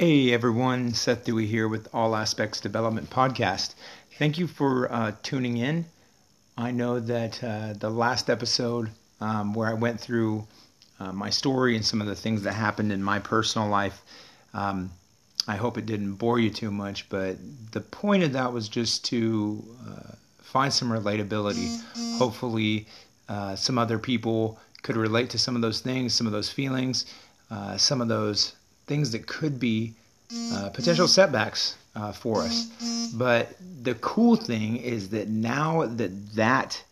Hey everyone, Seth Dewey here with All Aspects Development Podcast. Thank you for uh, tuning in. I know that uh, the last episode um, where I went through uh, my story and some of the things that happened in my personal life, um, I hope it didn't bore you too much, but the point of that was just to uh, find some relatability. Hopefully, uh, some other people could relate to some of those things, some of those feelings, uh, some of those things that could be uh, potential setbacks uh, for us. But the cool thing is that now that that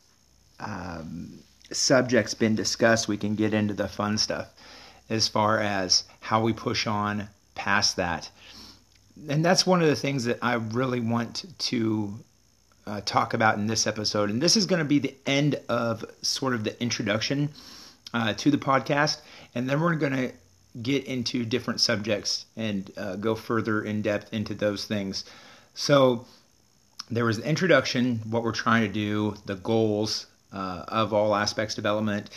um, subject's been discussed, we can get into the fun stuff as far as how we push on past that. And that's one of the things that I really want to uh, talk about in this episode. And this is going to be the end of sort of the introduction uh, to the podcast. And then we're going to get into different subjects and uh, go further in depth into those things. So there was the introduction, what we're trying to do, the goals uh, of all aspects development.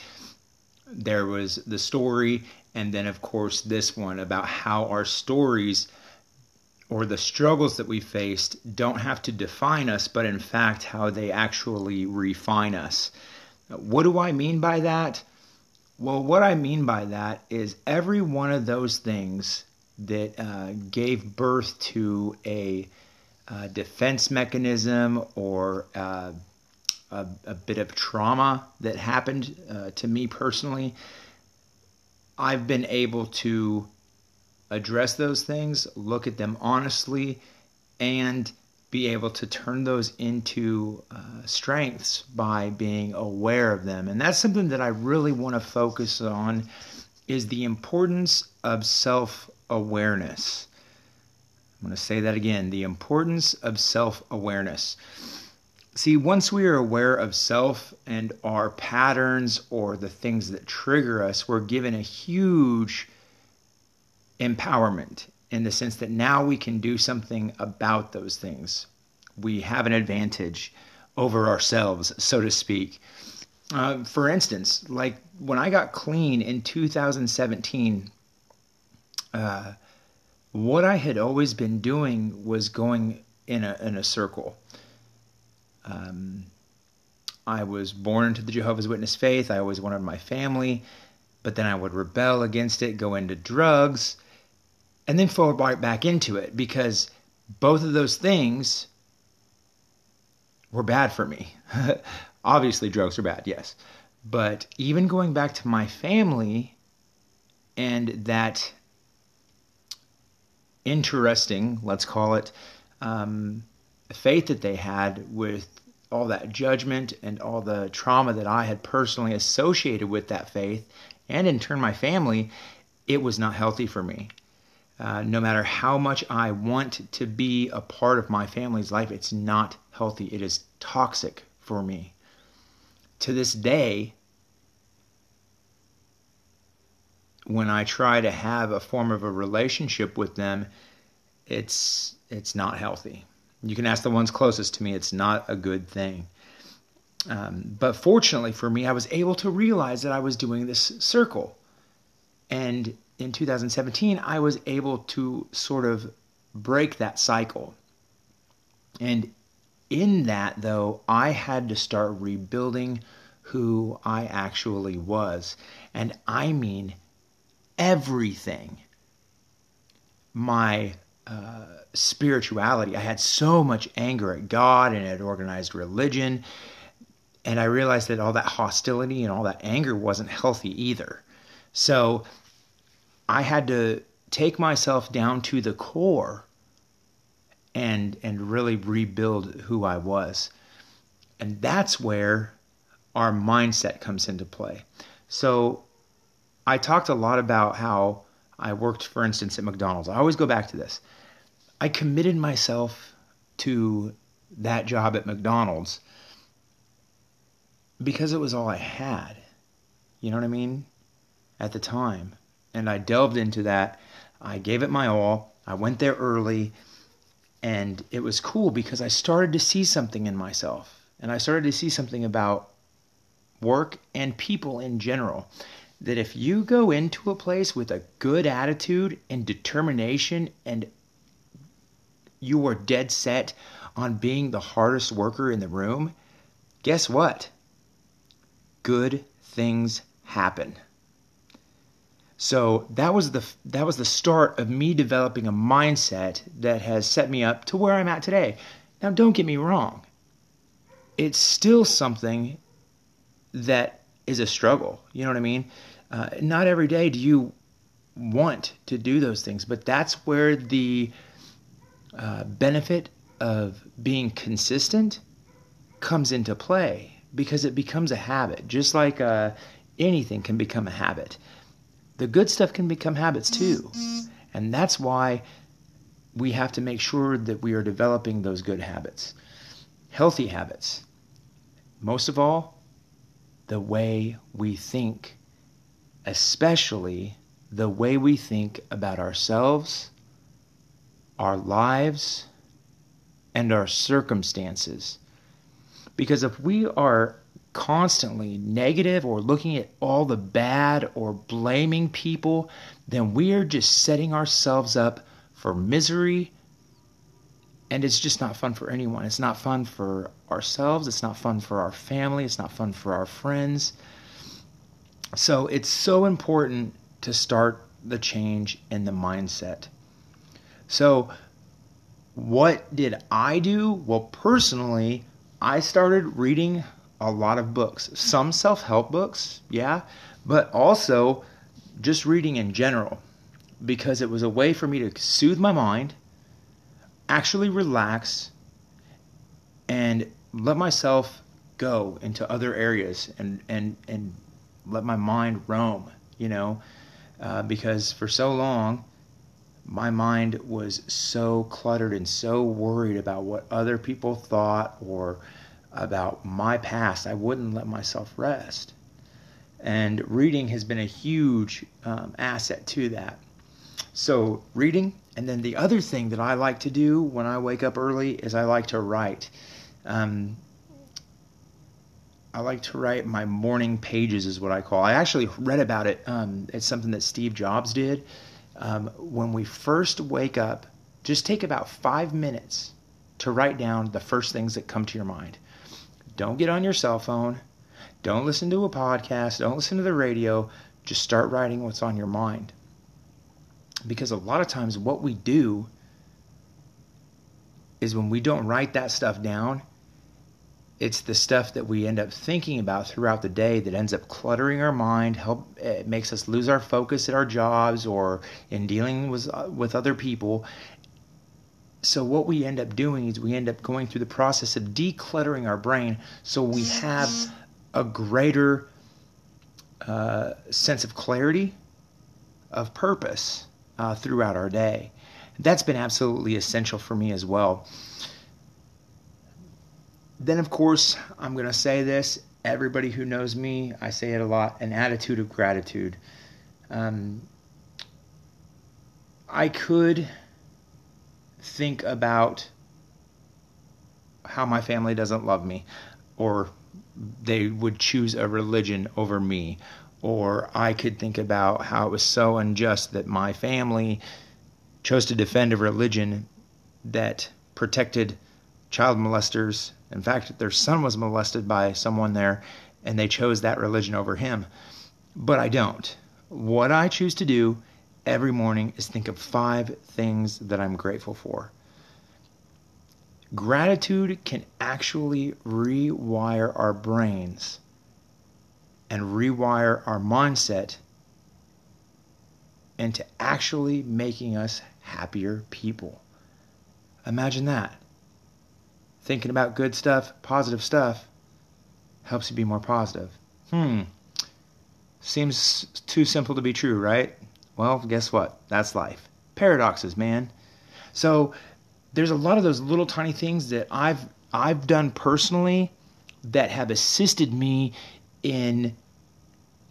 There was the story, and then of course this one about how our stories or the struggles that we faced don't have to define us, but in fact how they actually refine us. What do I mean by that? Well, what I mean by that is every one of those things that uh, gave birth to a, uh, defense mechanism or uh, a, a, bit of trauma that happened uh, to me personally, I've been able to address those things, look at them honestly, and be able to turn those into uh, strengths by being aware of them. And that's something that i really want to focus on is the importance of self-awareness. I'm going to say that again the importance of self-awareness. See once we are aware of self and our patterns or the things that trigger us we're given a huge empowerment in the sense that now we can do something about those things. We have an advantage over ourselves, so to speak. Uh, for instance, like when I got clean in 2017, uh, what I had always been doing was going in a in a circle. Um, I was born into the Jehovah's Witness faith. I always wanted my family, but then I would rebel against it, go into drugs, and then fall right back into it because both of those things were bad for me. Obviously, drugs are bad, yes. But even going back to my family and that interesting, let's call it, um, faith that they had with all that judgment and all the trauma that I had personally associated with that faith, and in turn my family, it was not healthy for me. Uh, no matter how much I want to be a part of my family's life, it's not healthy. It is toxic for me. To this day, when I try to have a form of a relationship with them, it's it's not healthy. You can ask the ones closest to me; it's not a good thing. Um, but fortunately for me, I was able to realize that I was doing this circle, and in 2017, I was able to sort of break that cycle. And in that, though, I had to start rebuilding who I actually was. And I mean everything. My uh, spirituality. I had so much anger at God and at organized religion. And I realized that all that hostility and all that anger wasn't healthy either. So I had to take myself down to the core and and really rebuild who I was. And that's where our mindset comes into play. So I talked a lot about how I worked, for instance, at McDonald's. I always go back to this. I committed myself to that job at McDonald's because it was all I had. You know what I mean? At the time and I delved into that. I gave it my all. I went there early, and it was cool because I started to see something in myself, and I started to see something about work and people in general. that if you go into a place with a good attitude and determination and you are dead set on being the hardest worker in the room, guess what? Good things happen. So that was the that was the start of me developing a mindset that has set me up to where I'm at today. Now don't get me wrong. It's still something that is a struggle. You know what I mean? Uh, not every day do you want to do those things, but that's where the uh, benefit of being consistent comes into play because it becomes a habit, just like uh, anything can become a habit. The good stuff can become habits too. And that's why we have to make sure that we are developing those good habits, healthy habits. Most of all, the way we think, especially the way we think about ourselves, our lives, and our circumstances. Because if we are constantly negative or looking at all the bad or blaming people, then we are just setting ourselves up for misery. And it's just not fun for anyone. It's not fun for ourselves. It's not fun for our family. It's not fun for our friends. So it's so important to start the change in the mindset. So, what did I do? Well, personally, I started reading a lot of books, some self help books, yeah, but also just reading in general because it was a way for me to soothe my mind, actually relax, and let myself go into other areas and, and, and let my mind roam, you know, uh, because for so long, my mind was so cluttered and so worried about what other people thought or about my past, I wouldn't let myself rest. And reading has been a huge um, asset to that. So, reading, and then the other thing that I like to do when I wake up early is I like to write. Um, I like to write my morning pages, is what I call. I actually read about it. Um, it's something that Steve Jobs did. Um, when we first wake up, just take about five minutes to write down the first things that come to your mind. Don't get on your cell phone. Don't listen to a podcast. Don't listen to the radio. Just start writing what's on your mind. Because a lot of times, what we do is when we don't write that stuff down, it's the stuff that we end up thinking about throughout the day that ends up cluttering our mind help it makes us lose our focus at our jobs or in dealing with with other people so what we end up doing is we end up going through the process of decluttering our brain so we have a greater uh, sense of clarity of purpose uh, throughout our day that's been absolutely essential for me as well then, of course, I'm going to say this. Everybody who knows me, I say it a lot an attitude of gratitude. Um, I could think about how my family doesn't love me, or they would choose a religion over me, or I could think about how it was so unjust that my family chose to defend a religion that protected child molesters in fact, their son was molested by someone there, and they chose that religion over him. But I don't. What I choose to do every morning is think of five things that I'm grateful for. Gratitude can actually rewire our brains and rewire our mindset into actually making us happier people. Imagine that thinking about good stuff, positive stuff, helps you be more positive. Hmm. Seems too simple to be true, right? Well, guess what? That's life. Paradoxes, man. So there's a lot of those little tiny things that I've I've done personally that have assisted me in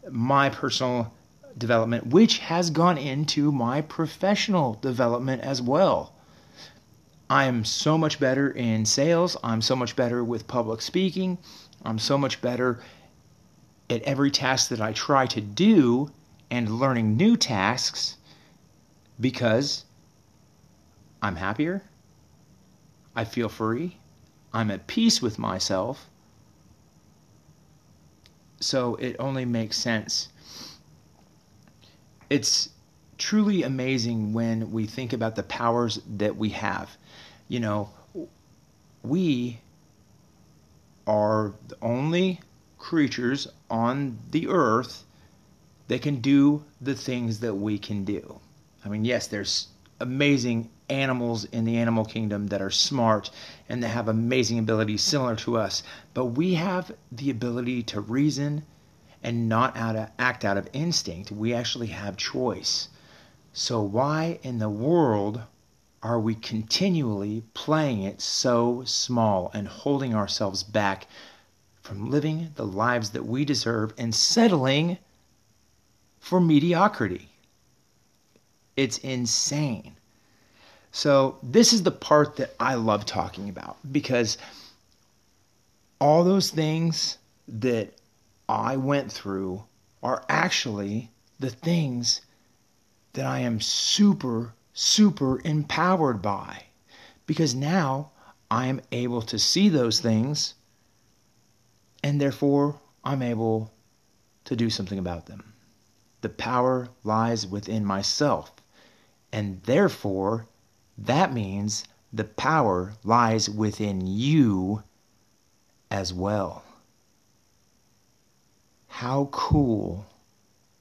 my personal development, which has gone into my professional development as well. I am so much better in sales. I'm so much better with public speaking. I'm so much better at every task that I try to do and learning new tasks because I'm happier, I feel free, I'm at peace with myself. So it only makes sense. It's truly amazing when we think about the powers that we have. You know, we are the only creatures on the earth that can do the things that we can do. I mean, yes, there's amazing animals in the animal kingdom that are smart and that have amazing abilities similar to us, but we have the ability to reason and not out of, act out of instinct. We actually have choice. So, why in the world are we continually playing it so small and holding ourselves back from living the lives that we deserve and settling for mediocrity? It's insane. So, this is the part that I love talking about because all those things that I went through are actually the things that I am super, super empowered by. Because now I am able to see those things, and therefore I'm able to do something about them. The power lies within myself, and therefore that means the power lies within you as well. How cool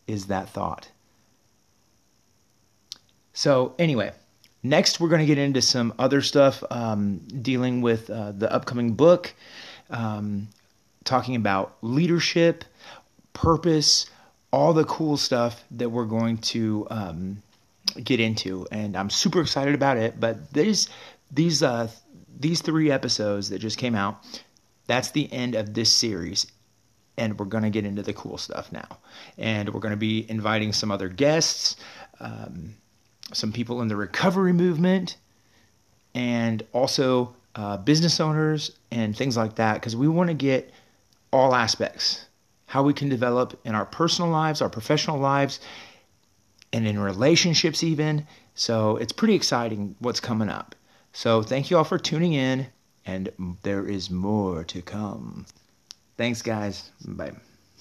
is that thought? So, anyway, next we're going to get into some other stuff um, dealing with uh, the upcoming book, um, talking about leadership, purpose, all the cool stuff that we're going to um, get into. And I'm super excited about it. But these, these, uh, these three episodes that just came out, that's the end of this series and we're going to get into the cool stuff now. And we're going to be inviting some other guests. Um, some people in the recovery movement, and also uh, business owners and things like that, because we want to get all aspects how we can develop in our personal lives, our professional lives, and in relationships, even. So it's pretty exciting what's coming up. So thank you all for tuning in, and there is more to come. Thanks, guys. Bye.